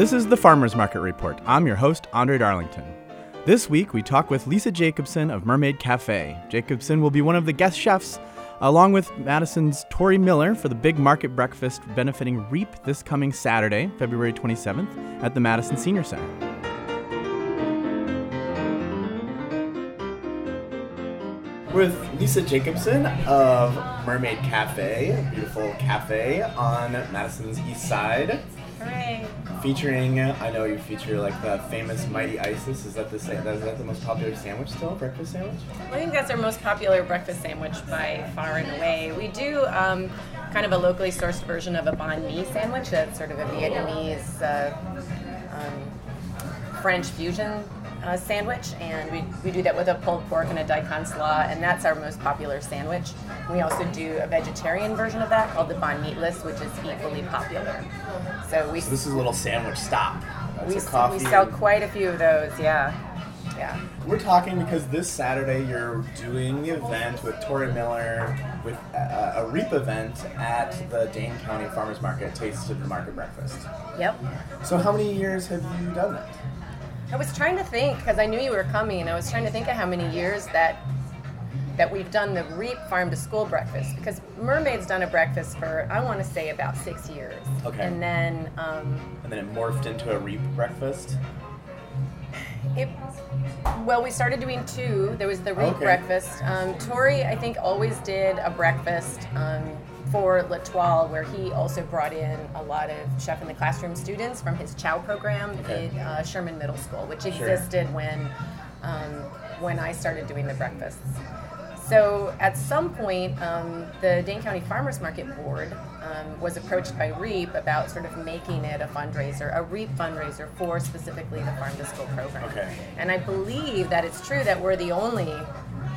This is the Farmers Market Report. I'm your host, Andre Darlington. This week, we talk with Lisa Jacobson of Mermaid Cafe. Jacobson will be one of the guest chefs, along with Madison's Tory Miller, for the big market breakfast benefiting REAP this coming Saturday, February 27th, at the Madison Senior Center. with Lisa Jacobson of Mermaid Cafe, a beautiful cafe on Madison's east side. Hooray. Featuring, I know you feature like the famous Mighty Isis. Is that the sa- is that the most popular sandwich still? Breakfast sandwich? I think that's our most popular breakfast sandwich by far and away. We do um, kind of a locally sourced version of a banh mi sandwich. That's sort of a Vietnamese uh, um, French fusion uh, sandwich, and we, we do that with a pulled pork and a daikon slaw, and that's our most popular sandwich. We also do a vegetarian version of that called the banh meatless, which is equally popular. So we So this is a little sandwich stop. We, a coffee. we sell quite a few of those. Yeah, yeah. We're talking because this Saturday you're doing the event with Tory Miller with a, a REAP event at the Dane County Farmers Market Taste of the Market Breakfast. Yep. So how many years have you done that? I was trying to think because I knew you were coming. I was trying to think of how many years that that we've done the REAP farm to school breakfast because Mermaid's done a breakfast for I want to say about six years. Okay. And then um, And then it morphed into a REAP breakfast. It well we started doing two. There was the REAP Okay. breakfast. Um, Tory I think always did a breakfast. Um, for L'Etoile, where he also brought in a lot of chef in the classroom students from his Chow program Okay. in uh, Sherman Middle School, which Sure. existed when um, when I started doing the breakfasts. So at some point, um, the Dane County Farmers Market Board um, was approached by REAP about sort of making it a fundraiser, a REAP fundraiser for specifically the Farm to School program. Okay. And I believe that it's true that we're the only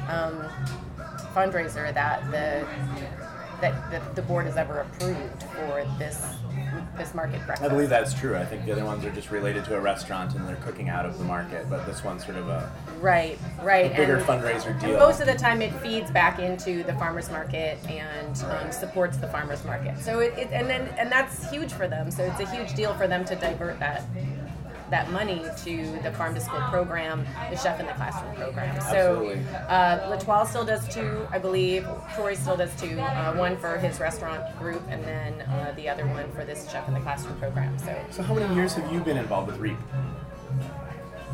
um, fundraiser that the that the, the board has ever approved for this this market breakfast. I believe that's true. I think the other ones are just related to a restaurant and they're cooking out of the market, but this one's sort of a, Right, right. a bigger and- fundraiser And deal. most of the time, it feeds back into the farmers market and um, supports the farmers market. So it, it and then and that's huge for them. So it's a huge deal for them to divert that that money to the farm to school program, the chef in the classroom program. Absolutely. So uh, L'Etoile still does two, I believe. Tory still does two. Uh, one for his restaurant group, and then uh, the other one for this chef in the classroom program. So so how many years have you been involved with REAP?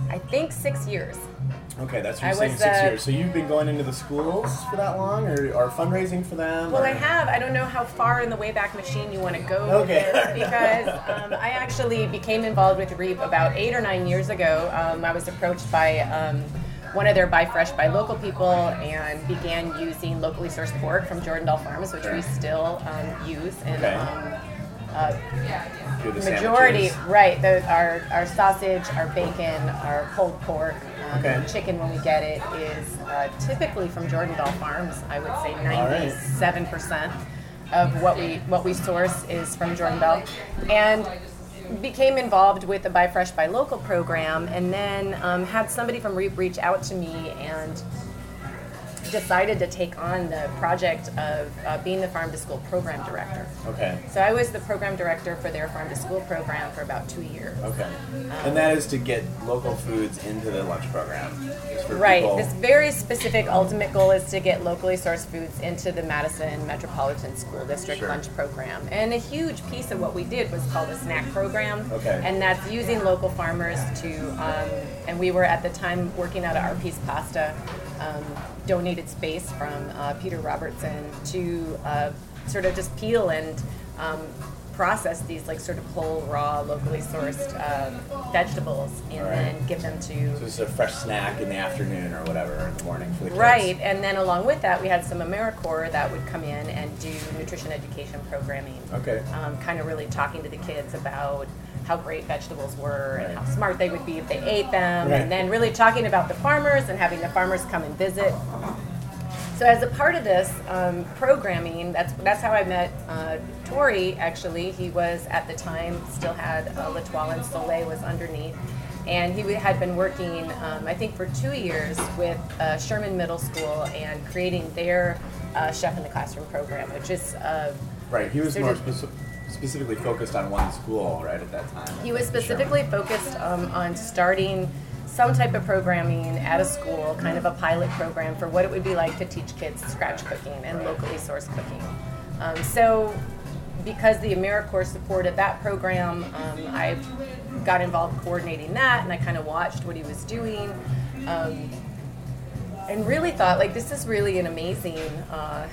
I think six years. Okay, that's what you're saying six uh, years. So you've been going into the schools for that long, or, or fundraising for them? Well, or- I have. I don't know how far in the Wayback Machine you want to go Okay. because um, I actually became involved with REAP about eight or nine years ago. Um, I was approached by um, one of their Buy Fresh, Buy Local people and began using locally sourced pork from Jordandale Farms, which we still um, use. And Okay. Uh, the majority, right? The, our our sausage, our bacon, our cold pork, um, Okay. chicken when we get it is uh, typically from Jordandale Farms. I would say ninety-seven percent of what we what we source is from Jordandale, and became involved with the Buy Fresh Buy Local program, and then um, had somebody from REAP reach out to me and decided to take on the project of uh, being the farm to school program director. Okay. So I was the program director for their farm to school program for about two years. Okay. And that is to get local foods into the lunch program. Right. people- This very specific ultimate goal is to get locally sourced foods into the Madison Metropolitan School District Sure. lunch program. And a huge piece of what we did was called a snack program. Okay. And that's using local farmers to, um, and we were at the time working out of RP's Pasta, um, donated space from uh, Peter Robertson to uh, sort of just peel and um, process these like sort of whole, raw, locally sourced uh, vegetables and Right. then give them to So it's a fresh snack in the afternoon or whatever in the morning for the kids. Right, and then along with that, we had some AmeriCorps that would come in and do nutrition education programming. Okay. Um, kind of really talking to the kids about how great vegetables were and how smart they would be if they ate them, Right. and then really talking about the farmers and having the farmers come and visit. So as a part of this um, programming, that's that's how I met uh, Tory. Actually, he was at the time still had uh, L'Etoile and Soleil was underneath, and he had been working, um, I think, for two years with uh, Sherman Middle School and creating their uh, chef in the classroom program, which is uh, Right. He was more specific. specifically focused on one school, right, at that time. He was specifically focused um, on starting some type of programming at a school, kind of a pilot program for what it would be like to teach kids scratch cooking and locally sourced cooking. Um, so, because the AmeriCorps supported that program, um, I got involved coordinating that, and I kind of watched what he was doing, um, and really thought like this is really an amazing. Uh,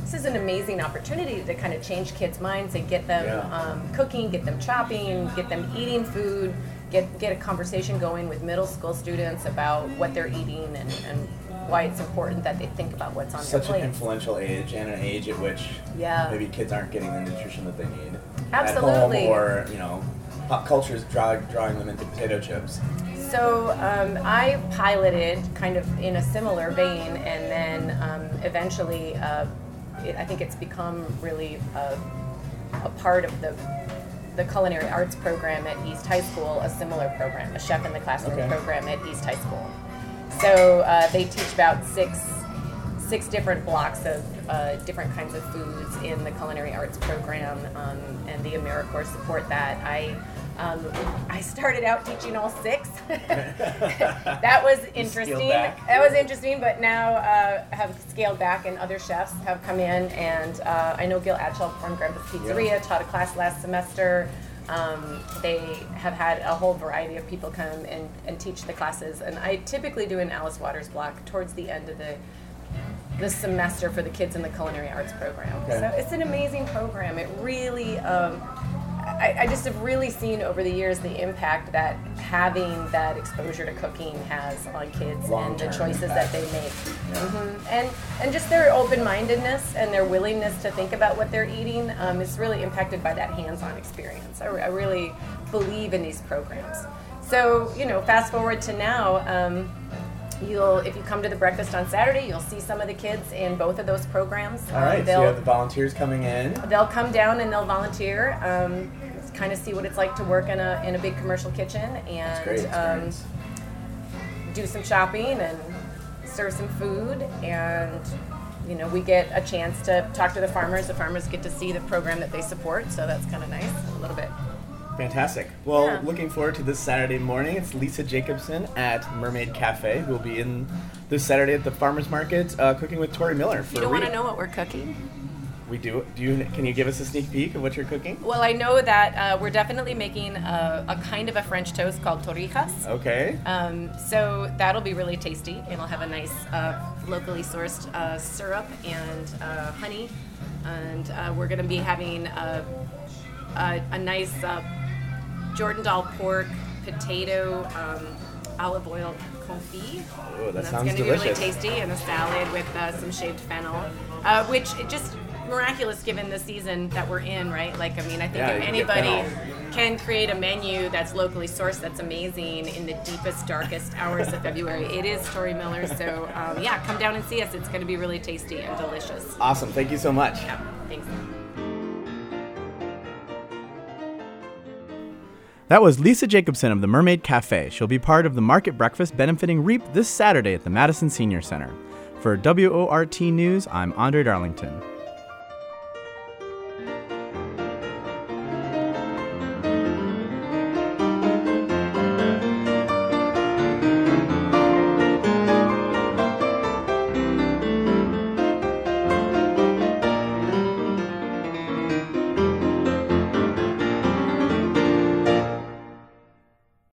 this is an amazing opportunity to kind of change kids' minds and get them Yeah. um, cooking, get them chopping, get them eating food, get get a conversation going with middle school students about what they're eating and, and why it's important that they think about what's on Such their plate. Such an influential age and an age at which Yeah. maybe kids aren't getting the nutrition that they need Absolutely. at home or you know pop culture is draw, drawing them into potato chips. So um, I piloted kind of in a similar vein, and then um, eventually, uh, it, I think it's become really a, a part of the the culinary arts program at East High School, a similar program, a chef in the classroom Okay. program at East High School. So uh, they teach about six six different blocks of uh, different kinds of foods in the culinary arts program, um, and the AmeriCorps support that. I um, I started out teaching all six. that was interesting. That was interesting, but now uh, have scaled back, and other chefs have come in. And uh, I know Gil Altschul from Grampa's Pizzeria taught a class last semester. Um, they have had a whole variety of people come and, and teach the classes, and I typically do an Alice Waters block towards the end of the the semester for the kids in the culinary arts program. Okay. So it's an amazing program. It really, um, I, I just have really seen over the years the impact that having that exposure to cooking has on kids and the choices impact. that they make. Yeah. hmm And and just their open-mindedness and their willingness to think about what they're eating um, is really impacted by that hands-on experience. I, I really believe in these programs. So you know, fast forward to now. Um, You'll, if you come to the breakfast on Saturday, you'll see some of the kids in both of those programs. All right, so you have the volunteers coming in. they'll come down and they'll volunteer, um, kind of see what it's like to work in a in a big commercial kitchen, and um, do some shopping and serve some food, and you know we get a chance to talk to the farmers. The farmers get to see the program that they support, so that's kind of nice. A little bit. Fantastic. Well, Yeah. looking forward to this Saturday morning. It's Lisa Jacobson at Mermaid Cafe who will be in this Saturday at the farmers market uh, cooking with Tory Miller. For You don't want to know what we're cooking? We do. Do you? Can you give us a sneak peek of what you're cooking? Well, I know that uh, we're definitely making a, a kind of a French toast called torrijas. Okay. Um, so that'll be really tasty. It'll have a nice uh, locally sourced uh, syrup and uh, honey, and uh, we're going to be having a, a, a nice uh, Jordandale pork, potato, um, olive oil confit. Oh, that sounds going to be really tasty, and a salad with uh, some shaved fennel, uh, which just miraculous given the season that we're in, right? Like, I mean, I think Yeah, if you can get anybody can create a menu that's locally sourced that's amazing in the deepest, darkest hours of February, it is Tory Miller. So, um, yeah, come down and see us. It's going to be really tasty and delicious. Awesome. Thank you so much. Yeah, thanks. That was Lisa Jacobson of the Mermaid Cafe. She'll be part of the market breakfast benefiting REAP this Saturday at the Madison Senior Center. For WORT News, I'm Andre Darlington.